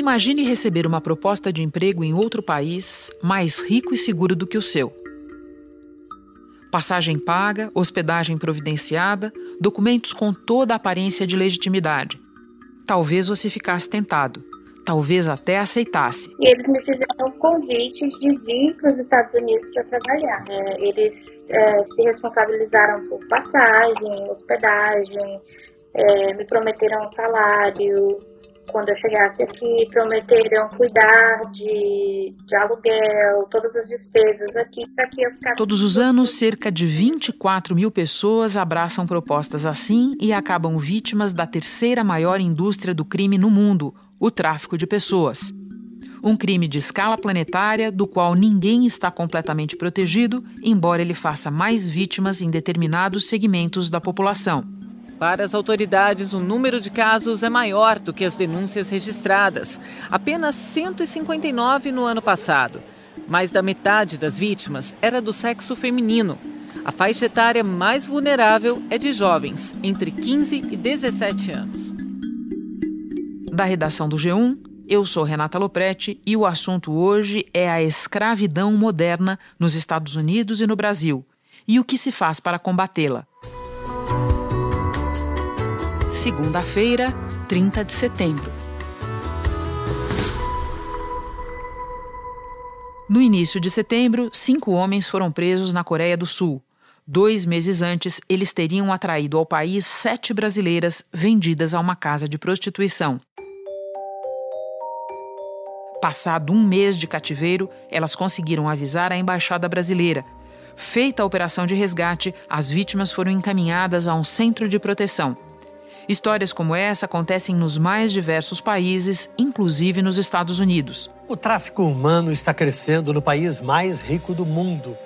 Imagine receber uma proposta de emprego em outro país, mais rico e seguro do que o seu. Passagem paga, hospedagem providenciada, documentos com toda a aparência de legitimidade. Talvez você ficasse tentado, talvez até aceitasse. E eles me fizeram um convite de vir para os Estados Unidos para trabalhar. É, eles é, se responsabilizaram por passagem, hospedagem, é, me prometeram um salário, quando eu chegasse aqui, prometeram cuidar de, de aluguel, todas as despesas aqui, para que eu ficasse. Todos os anos, cerca de 24 mil pessoas abraçam propostas assim e acabam vítimas da terceira maior indústria do crime no mundo, o tráfico de pessoas. Um crime de escala planetária do qual ninguém está completamente protegido, embora ele faça mais vítimas em determinados segmentos da população. Para as autoridades, o número de casos é maior do que as denúncias registradas, apenas 159 no ano passado. Mais da metade das vítimas era do sexo feminino. A faixa etária mais vulnerável é de jovens, entre 15 e 17 anos. Da redação do G1, eu sou Renata Loprete e o assunto hoje é a escravidão moderna nos Estados Unidos e no Brasil e o que se faz para combatê-la segunda-feira, 30 de setembro. No início de setembro, cinco homens foram presos na Coreia do Sul. Dois meses antes, eles teriam atraído ao país sete brasileiras vendidas a uma casa de prostituição. Passado um mês de cativeiro, elas conseguiram avisar a embaixada brasileira. Feita a operação de resgate, as vítimas foram encaminhadas a um centro de proteção. Histórias como essa acontecem nos mais diversos países, inclusive nos Estados Unidos. O tráfico humano está crescendo no país mais rico do mundo.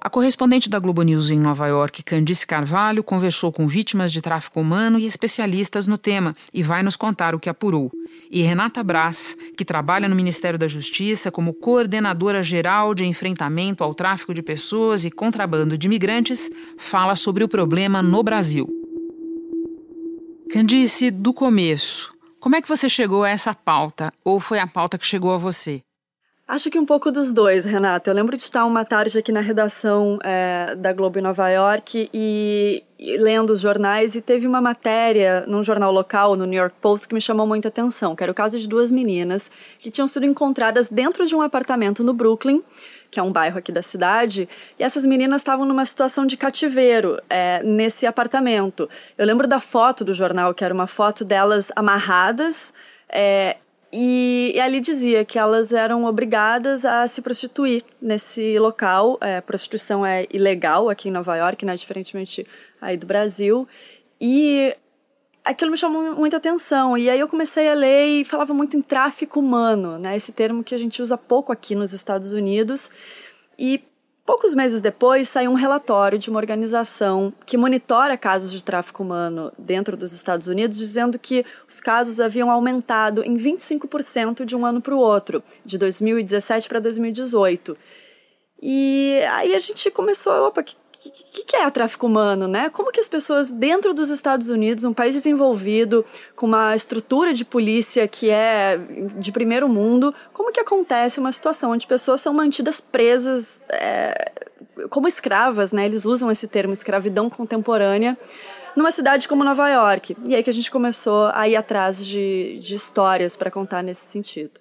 A correspondente da Globo News em Nova York, Candice Carvalho, conversou com vítimas de tráfico humano e especialistas no tema e vai nos contar o que apurou. E Renata Brás, que trabalha no Ministério da Justiça como coordenadora geral de enfrentamento ao tráfico de pessoas e contrabando de imigrantes, fala sobre o problema no Brasil. Candice, do começo, como é que você chegou a essa pauta? Ou foi a pauta que chegou a você? Acho que um pouco dos dois, Renata. Eu lembro de estar uma tarde aqui na redação é, da Globo em Nova York e, e, lendo os jornais e teve uma matéria num jornal local, no New York Post, que me chamou muita atenção, que era o caso de duas meninas que tinham sido encontradas dentro de um apartamento no Brooklyn, que é um bairro aqui da cidade, e essas meninas estavam numa situação de cativeiro é, nesse apartamento. Eu lembro da foto do jornal, que era uma foto delas amarradas, é, e, e, ali dizia que elas eram obrigadas a se prostituir nesse local. É, prostituição é ilegal aqui em Nova York, né, diferentemente aí do Brasil. E aquilo me chamou muita atenção. E aí eu comecei a ler e falava muito em tráfico humano, né, esse termo que a gente usa pouco aqui nos Estados Unidos. E Poucos meses depois, saiu um relatório de uma organização que monitora casos de tráfico humano dentro dos Estados Unidos, dizendo que os casos haviam aumentado em 25% de um ano para o outro, de 2017 para 2018. E aí a gente começou, opa, que o que, que, é tráfico humano, né? Como que as pessoas dentro dos Estados Unidos, um país desenvolvido, com uma estrutura de polícia que é de primeiro mundo, como que acontece uma situação onde pessoas são mantidas presas é, como escravas, né? Eles usam esse termo escravidão contemporânea numa cidade como Nova York. E aí que a gente começou a ir atrás de, de histórias para contar nesse sentido.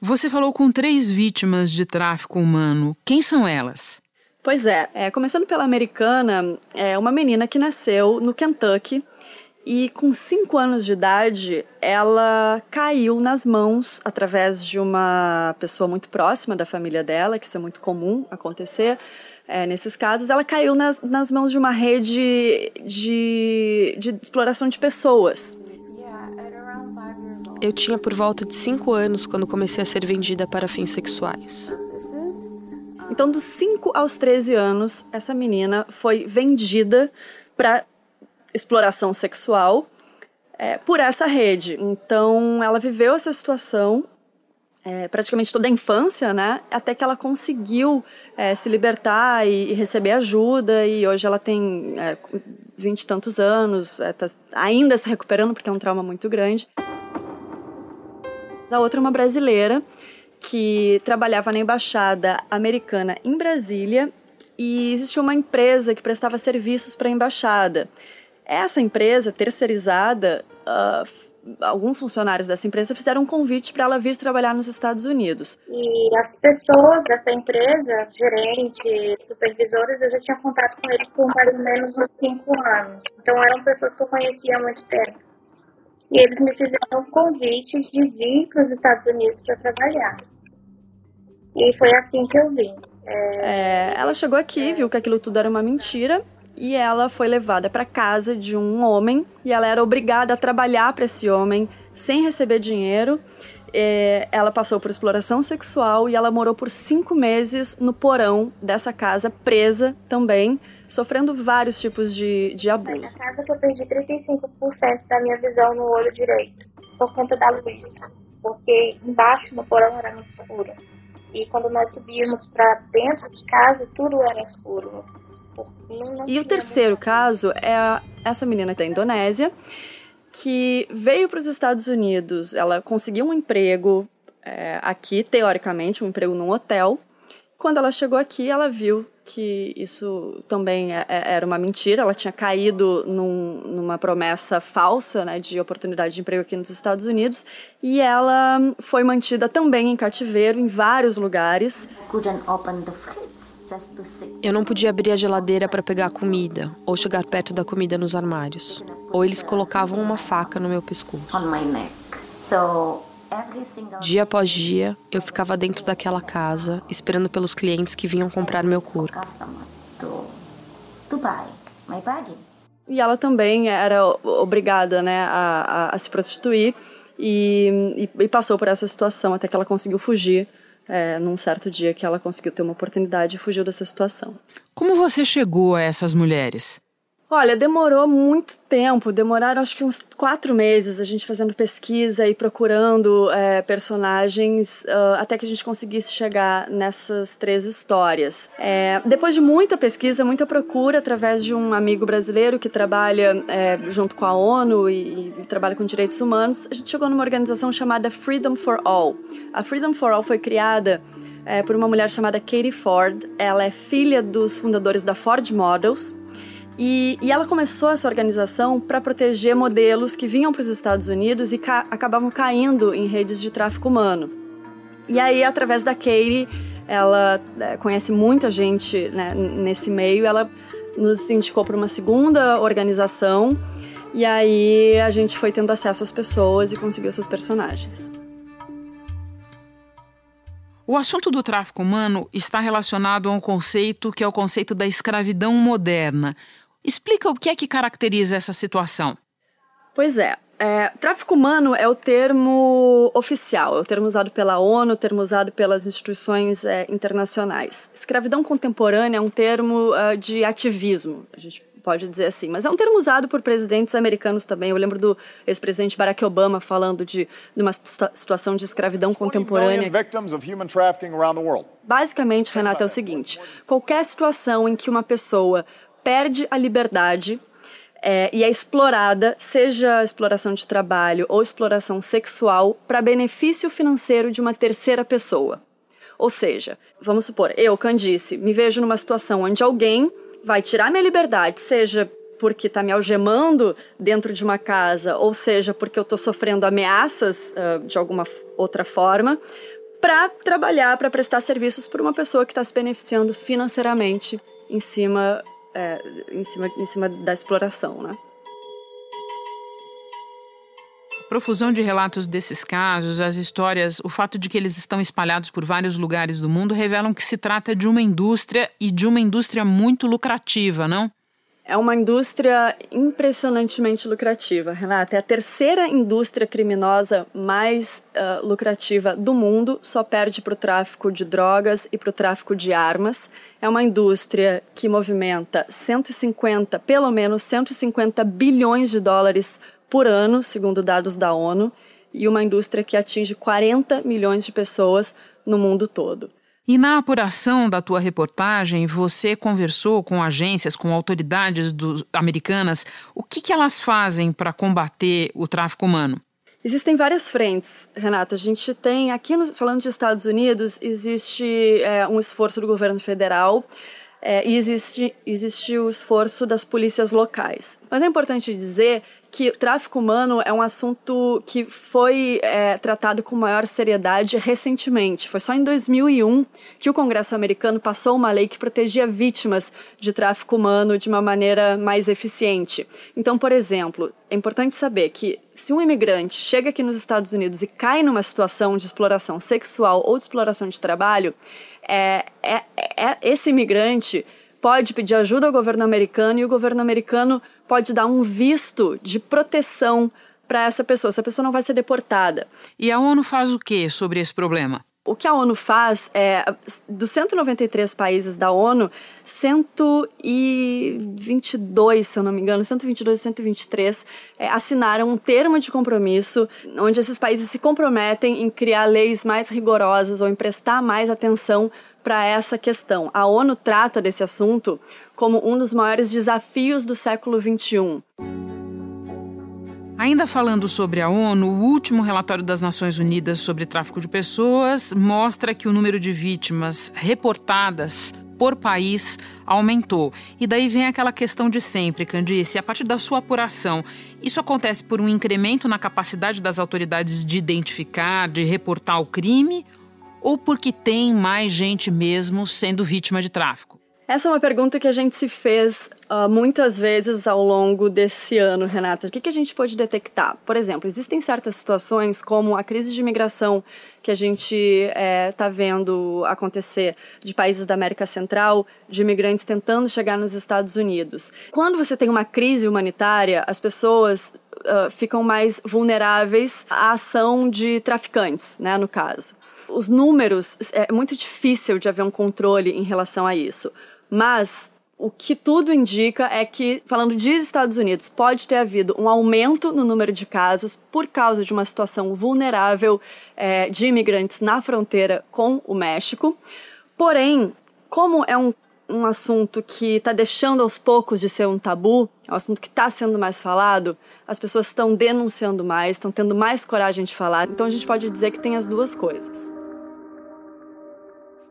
Você falou com três vítimas de tráfico humano. Quem são elas? Pois é, é, começando pela americana, é uma menina que nasceu no Kentucky e com 5 anos de idade ela caiu nas mãos através de uma pessoa muito próxima da família dela, que isso é muito comum acontecer. É, nesses casos, ela caiu nas, nas mãos de uma rede de, de exploração de pessoas. Eu tinha por volta de 5 anos quando comecei a ser vendida para fins sexuais. Então, dos 5 aos 13 anos, essa menina foi vendida para exploração sexual é, por essa rede. Então, ela viveu essa situação é, praticamente toda a infância, né? Até que ela conseguiu é, se libertar e, e, receber ajuda, e hoje ela tem é, vinte é, e tantos anos, está ainda se recuperando porque é um trauma muito grande. A outra é uma brasileira que trabalhava na embaixada americana em Brasília e existia uma empresa que prestava serviços para a embaixada. Essa empresa terceirizada uh, alguns funcionários dessa empresa fizeram um convite para ela vir trabalhar nos Estados Unidos. E as pessoas dessa empresa, gerentes, supervisores, eu já tinha contato com eles por mais ou menos uns cinco anos. Então eram pessoas que eu conhecia há muito tempo. E eles me fizeram um convite de vir para os Estados Unidos para trabalhar. E foi assim que eu vim. É... É, ela chegou aqui, viu que aquilo tudo era uma mentira e ela foi levada para casa de um homem e ela era obrigada a trabalhar para esse homem sem receber dinheiro. É, ela passou por exploração sexual e ela morou por cinco meses no porão dessa casa, presa também, sofrendo vários tipos de, de abuso. Na casa que eu perdi 35% da minha visão no olho direito, por conta da luz, porque embaixo no porão era muito escuro. E quando nós subíamos para dentro de casa, tudo era escuro e o terceiro caso é essa menina da Indonésia que veio para os Estados Unidos. Ela conseguiu um emprego é, aqui, teoricamente, um emprego num hotel. Quando ela chegou aqui, ela viu que isso também é, é, era uma mentira. Ela tinha caído num, numa promessa falsa né, de oportunidade de emprego aqui nos Estados Unidos e ela foi mantida também em cativeiro em vários lugares. Eu não podia abrir a geladeira para pegar comida ou chegar perto da comida nos armários. Ou eles colocavam uma faca no meu pescoço. Dia após dia, eu ficava dentro daquela casa, esperando pelos clientes que vinham comprar meu corpo. E ela também era obrigada né, a, a, a se prostituir e, e, e passou por essa situação até que ela conseguiu fugir é, num certo dia que ela conseguiu ter uma oportunidade e fugiu dessa situação. Como você chegou a essas mulheres? Olha, demorou muito tempo, demoraram acho que uns quatro meses a gente fazendo pesquisa e procurando é, personagens uh, até que a gente conseguisse chegar nessas três histórias. É, depois de muita pesquisa, muita procura, através de um amigo brasileiro que trabalha é, junto com a ONU e, e trabalha com direitos humanos, a gente chegou numa organização chamada Freedom for All. A Freedom for All foi criada é, por uma mulher chamada Katie Ford. Ela é filha dos fundadores da Ford Models e, e ela começou essa organização para proteger modelos que vinham para os Estados Unidos e ca acabavam caindo em redes de tráfico humano. E aí, através da Katie, ela é, conhece muita gente né, nesse meio, ela nos indicou para uma segunda organização e aí a gente foi tendo acesso às pessoas e conseguiu esses personagens. O assunto do tráfico humano está relacionado a um conceito que é o conceito da escravidão moderna, Explica o que é que caracteriza essa situação. Pois é, é, tráfico humano é o termo oficial, é o termo usado pela ONU, o termo usado pelas instituições é, internacionais. Escravidão contemporânea é um termo uh, de ativismo, a gente pode dizer assim, mas é um termo usado por presidentes americanos também. Eu lembro do ex-presidente Barack Obama falando de, de uma situação de escravidão contemporânea. Basicamente, Renata, é o seguinte: qualquer situação em que uma pessoa perde a liberdade é, e é explorada, seja exploração de trabalho ou exploração sexual, para benefício financeiro de uma terceira pessoa. Ou seja, vamos supor, eu, Candice, me vejo numa situação onde alguém vai tirar minha liberdade, seja porque está me algemando dentro de uma casa, ou seja, porque eu estou sofrendo ameaças uh, de alguma outra forma, para trabalhar, para prestar serviços para uma pessoa que está se beneficiando financeiramente em cima é, em, cima, em cima da exploração, né? profusão de relatos desses casos, as histórias, o fato de que eles estão espalhados por vários lugares do mundo revelam que se trata de uma indústria e de uma indústria muito lucrativa, não? É uma indústria impressionantemente lucrativa, Renata. É a terceira indústria criminosa mais uh, lucrativa do mundo, só perde para o tráfico de drogas e para o tráfico de armas. É uma indústria que movimenta 150, pelo menos 150 bilhões de dólares por ano, segundo dados da ONU. e uma indústria que atinge 40 milhões de pessoas no mundo todo. E na apuração da tua reportagem, você conversou com agências, com autoridades do, americanas. O que, que elas fazem para combater o tráfico humano? Existem várias frentes, Renata. A gente tem, aqui no, falando de Estados Unidos, existe é, um esforço do governo federal é, e existe, existe o esforço das polícias locais. Mas é importante dizer que tráfico humano é um assunto que foi é, tratado com maior seriedade recentemente. Foi só em 2001 que o Congresso americano passou uma lei que protegia vítimas de tráfico humano de uma maneira mais eficiente. Então, por exemplo, é importante saber que se um imigrante chega aqui nos Estados Unidos e cai numa situação de exploração sexual ou de exploração de trabalho, é, é, é esse imigrante pode pedir ajuda ao governo americano e o governo americano pode dar um visto de proteção para essa pessoa. Essa pessoa não vai ser deportada. E a ONU faz o que sobre esse problema? O que a ONU faz é, dos 193 países da ONU, 122, se eu não me engano, 122 e 123, é, assinaram um termo de compromisso onde esses países se comprometem em criar leis mais rigorosas ou em prestar mais atenção para essa questão. A ONU trata desse assunto como um dos maiores desafios do século XXI. Ainda falando sobre a ONU, o último relatório das Nações Unidas sobre tráfico de pessoas mostra que o número de vítimas reportadas por país aumentou. E daí vem aquela questão de sempre, Candice, a partir da sua apuração, isso acontece por um incremento na capacidade das autoridades de identificar, de reportar o crime, ou porque tem mais gente mesmo sendo vítima de tráfico? Essa é uma pergunta que a gente se fez uh, muitas vezes ao longo desse ano, Renata. O que, que a gente pode detectar? Por exemplo, existem certas situações, como a crise de imigração que a gente está é, vendo acontecer de países da América Central, de imigrantes tentando chegar nos Estados Unidos. Quando você tem uma crise humanitária, as pessoas uh, ficam mais vulneráveis à ação de traficantes, né, no caso os números, é muito difícil de haver um controle em relação a isso. Mas o que tudo indica é que, falando de Estados Unidos, pode ter havido um aumento no número de casos por causa de uma situação vulnerável é, de imigrantes na fronteira com o México. Porém, como é um, um assunto que está deixando aos poucos de ser um tabu, é um assunto que está sendo mais falado, as pessoas estão denunciando mais, estão tendo mais coragem de falar. Então a gente pode dizer que tem as duas coisas.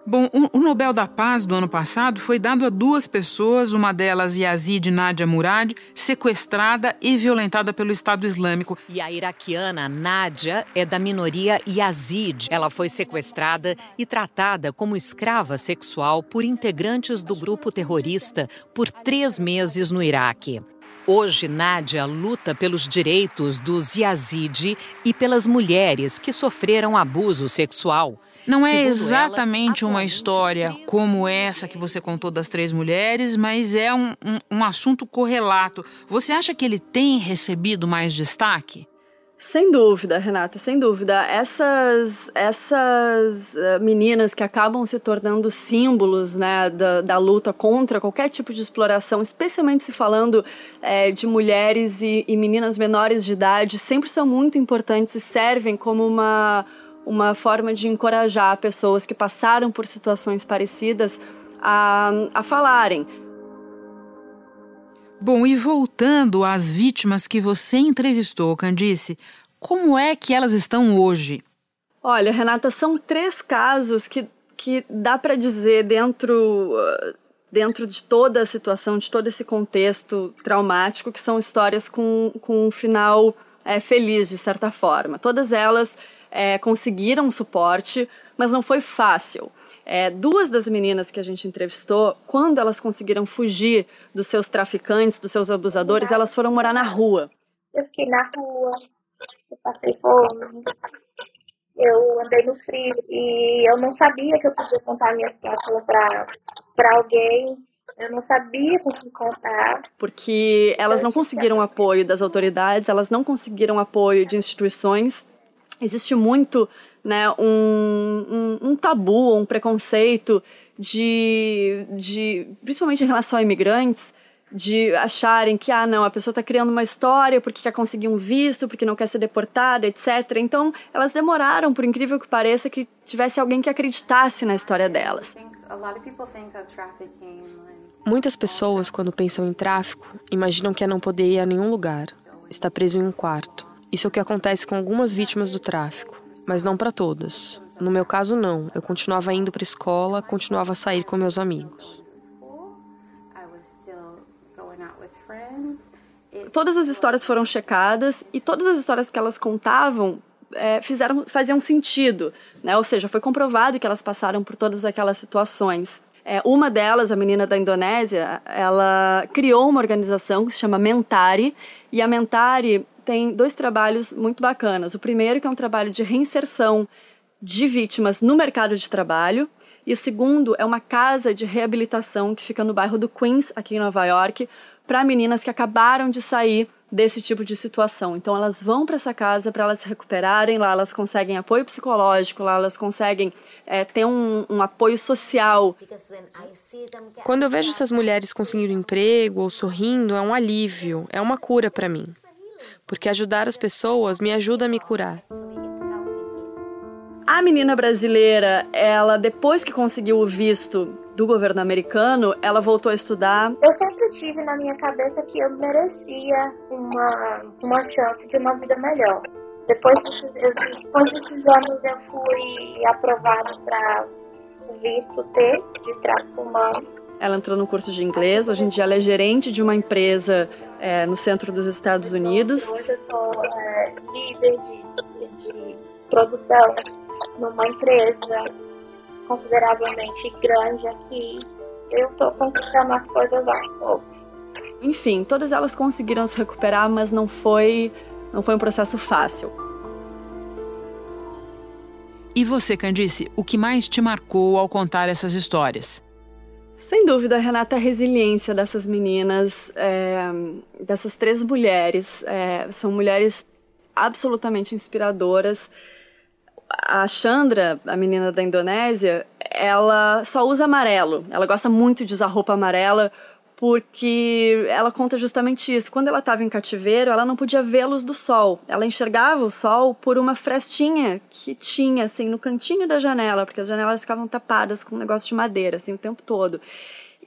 Bom, o Nobel da Paz do ano passado foi dado a duas pessoas, uma delas Yazid Nadia Murad, sequestrada e violentada pelo Estado Islâmico. E a iraquiana Nadia é da minoria Yazid. Ela foi sequestrada e tratada como escrava sexual por integrantes do grupo terrorista por três meses no Iraque. Hoje, Nádia luta pelos direitos dos Yazid e pelas mulheres que sofreram abuso sexual. Não é exatamente ela, uma história como essa que você contou das três mulheres, mas é um, um, um assunto correlato. Você acha que ele tem recebido mais destaque? Sem dúvida, Renata, sem dúvida. Essas, essas uh, meninas que acabam se tornando símbolos né, da, da luta contra qualquer tipo de exploração, especialmente se falando é, de mulheres e, e meninas menores de idade, sempre são muito importantes e servem como uma uma forma de encorajar pessoas que passaram por situações parecidas a, a falarem. Bom, e voltando às vítimas que você entrevistou, Candice, como é que elas estão hoje? Olha, Renata, são três casos que, que dá para dizer dentro, dentro de toda a situação, de todo esse contexto traumático, que são histórias com, com um final é, feliz, de certa forma. Todas elas é, conseguiram suporte, mas não foi fácil. É, duas das meninas que a gente entrevistou, quando elas conseguiram fugir dos seus traficantes, dos seus abusadores, elas foram morar na rua. Eu fiquei na rua, eu passei fome, eu andei no frio e eu não sabia que eu podia contar minha situação para alguém. Eu não sabia com quem contar. Porque elas não conseguiram apoio das autoridades, elas não conseguiram apoio de instituições existe muito né, um, um, um tabu, um preconceito de, de, principalmente em relação a imigrantes, de acharem que, ah, não, a pessoa está criando uma história porque quer conseguir um visto, porque não quer ser deportada, etc. Então, elas demoraram, por incrível que pareça, que tivesse alguém que acreditasse na história delas. Muitas pessoas, quando pensam em tráfico, imaginam que é não poder ir a nenhum lugar, estar preso em um quarto. Isso é o que acontece com algumas vítimas do tráfico, mas não para todas. No meu caso, não. Eu continuava indo para a escola, continuava a sair com meus amigos. Todas as histórias foram checadas e todas as histórias que elas contavam é, fizeram, faziam sentido, né? Ou seja, foi comprovado que elas passaram por todas aquelas situações. É, uma delas, a menina da Indonésia, ela criou uma organização que se chama Mentari e a Mentari tem dois trabalhos muito bacanas. O primeiro que é um trabalho de reinserção de vítimas no mercado de trabalho e o segundo é uma casa de reabilitação que fica no bairro do Queens, aqui em Nova York, para meninas que acabaram de sair desse tipo de situação. Então elas vão para essa casa para elas se recuperarem, lá elas conseguem apoio psicológico, lá elas conseguem é, ter um, um, apoio social. Quando eu vejo essas mulheres conseguindo emprego ou sorrindo, é um alívio, é uma cura para mim. Porque ajudar as pessoas me ajuda a me curar. A menina brasileira, ela depois que conseguiu o visto do governo americano, ela voltou a estudar. Eu sempre tive na minha cabeça que eu merecia uma, uma chance de uma vida melhor. Depois desses, depois desses anos eu fui aprovada para o visto T de tráfico humano. Ela entrou no curso de inglês, hoje em dia ela é gerente de uma empresa é, no centro dos Estados Unidos. Hoje eu sou é, líder de, de produção numa empresa consideravelmente grande aqui, eu estou conquistando as coisas aos poucos. Enfim, todas elas conseguiram se recuperar, mas não foi, não foi um processo fácil. E você, Candice, o que mais te marcou ao contar essas histórias? Sem dúvida, Renata, a resiliência dessas meninas, é, dessas três mulheres. É, são mulheres absolutamente inspiradoras a Chandra, a menina da Indonésia, ela só usa amarelo. Ela gosta muito de usar roupa amarela porque ela conta justamente isso. Quando ela estava em cativeiro, ela não podia ver a luz do sol. Ela enxergava o sol por uma frestinha que tinha, assim, no cantinho da janela, porque as janelas ficavam tapadas com um negócio de madeira, assim, o tempo todo.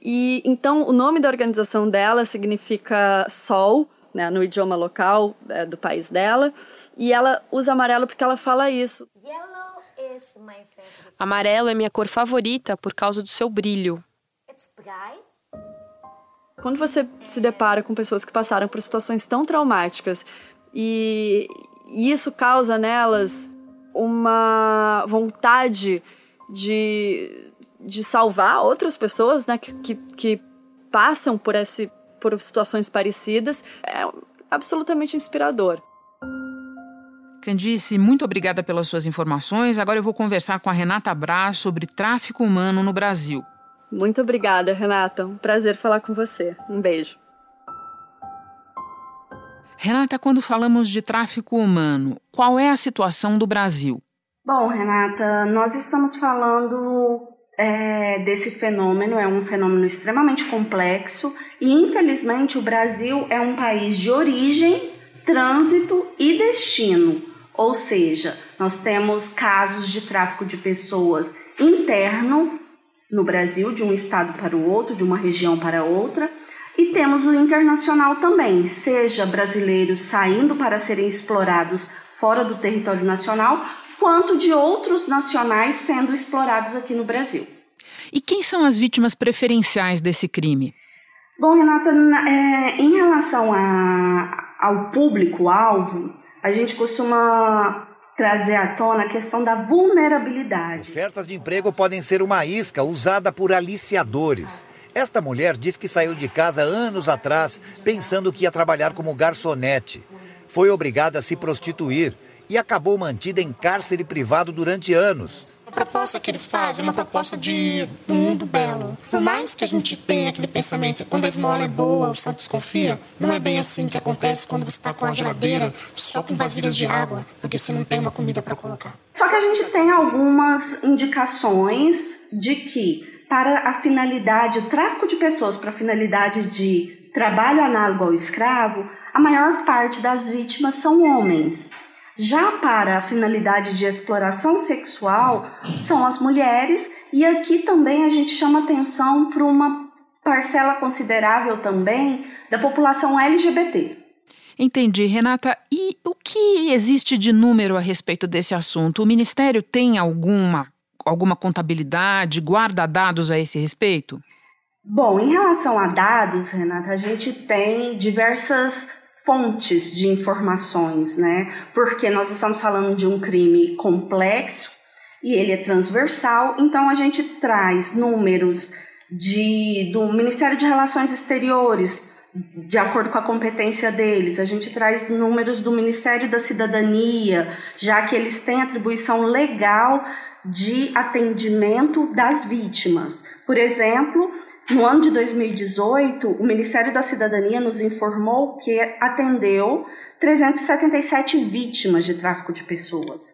E então o nome da organização dela significa sol, né, no idioma local é, do país dela. E ela usa amarelo porque ela fala isso. Amarelo é minha cor favorita por causa do seu brilho. Quando você se depara com pessoas que passaram por situações tão traumáticas e, isso causa nelas uma vontade de, de salvar outras pessoas né, que, que, que passam por, esse, por situações parecidas, é absolutamente inspirador. Candice, muito obrigada pelas suas informações. Agora eu vou conversar com a Renata Braz sobre tráfico humano no Brasil. Muito obrigada, Renata. Um prazer falar com você. Um beijo. Renata, quando falamos de tráfico humano, qual é a situação do Brasil? Bom, Renata, nós estamos falando é, desse fenômeno, é um fenômeno extremamente complexo e, infelizmente, o Brasil é um país de origem, trânsito e destino. Ou seja, nós temos casos de tráfico de pessoas interno no Brasil, de um estado para o outro, de uma região para outra, e temos o internacional também, seja brasileiros saindo para serem explorados fora do território nacional, quanto de outros nacionais sendo explorados aqui no Brasil. E quem são as vítimas preferenciais desse crime? Bom, Renata, é, em relação a, ao público-alvo, a gente costuma trazer à tona a questão da vulnerabilidade. Ofertas de emprego podem ser uma isca usada por aliciadores. Esta mulher diz que saiu de casa anos atrás pensando que ia trabalhar como garçonete. Foi obrigada a se prostituir e acabou mantida em cárcere privado durante anos. Proposta que eles fazem é uma proposta de um mundo belo. Por mais que a gente tenha aquele pensamento, quando a esmola é boa, o santo desconfia, não é bem assim que acontece quando você está com a geladeira só com vasilhas de água, porque você não tem uma comida para colocar. Só que a gente tem algumas indicações de que para a finalidade, o tráfico de pessoas para a finalidade de trabalho análogo ao escravo, a maior parte das vítimas são homens. Já para a finalidade de exploração sexual, são as mulheres, e aqui também a gente chama atenção para uma parcela considerável também da população LGBT. Entendi, Renata. E o que existe de número a respeito desse assunto? O Ministério tem alguma, alguma contabilidade, guarda dados a esse respeito? Bom, em relação a dados, Renata, a gente tem diversas fontes de informações, né? Porque nós estamos falando de um crime complexo e ele é transversal, então a gente traz números de, do Ministério de Relações Exteriores, de acordo com a competência deles. A gente traz números do Ministério da Cidadania, já que eles têm atribuição legal de atendimento das vítimas. Por exemplo, no ano de 2018, o Ministério da Cidadania nos informou que atendeu 377 vítimas de tráfico de pessoas.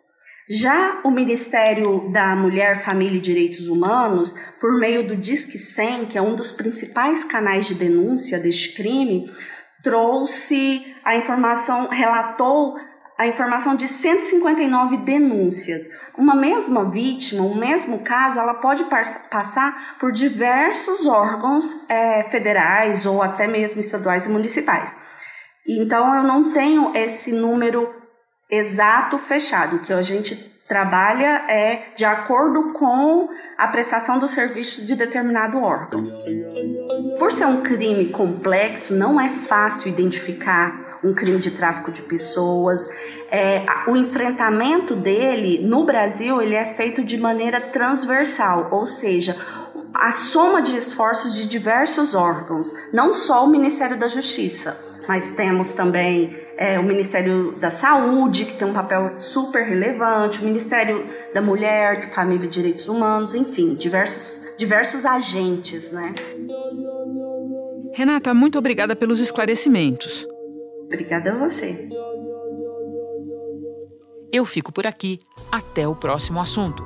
Já o Ministério da Mulher, Família e Direitos Humanos, por meio do Disque 100, que é um dos principais canais de denúncia deste crime, trouxe a informação, relatou a informação de 159 denúncias. Uma mesma vítima, um mesmo caso, ela pode passar por diversos órgãos é, federais ou até mesmo estaduais e municipais. Então, eu não tenho esse número exato fechado. Que a gente trabalha é de acordo com a prestação do serviço de determinado órgão. Por ser um crime complexo, não é fácil identificar um crime de tráfico de pessoas. É, o enfrentamento dele no Brasil ele é feito de maneira transversal, ou seja, a soma de esforços de diversos órgãos, não só o Ministério da Justiça, mas temos também é, o Ministério da Saúde, que tem um papel super relevante, o Ministério da Mulher, Família e Direitos Humanos, enfim, diversos, diversos agentes, né? Renata, muito obrigada pelos esclarecimentos. Obrigada a você. Eu fico por aqui. Até o próximo assunto.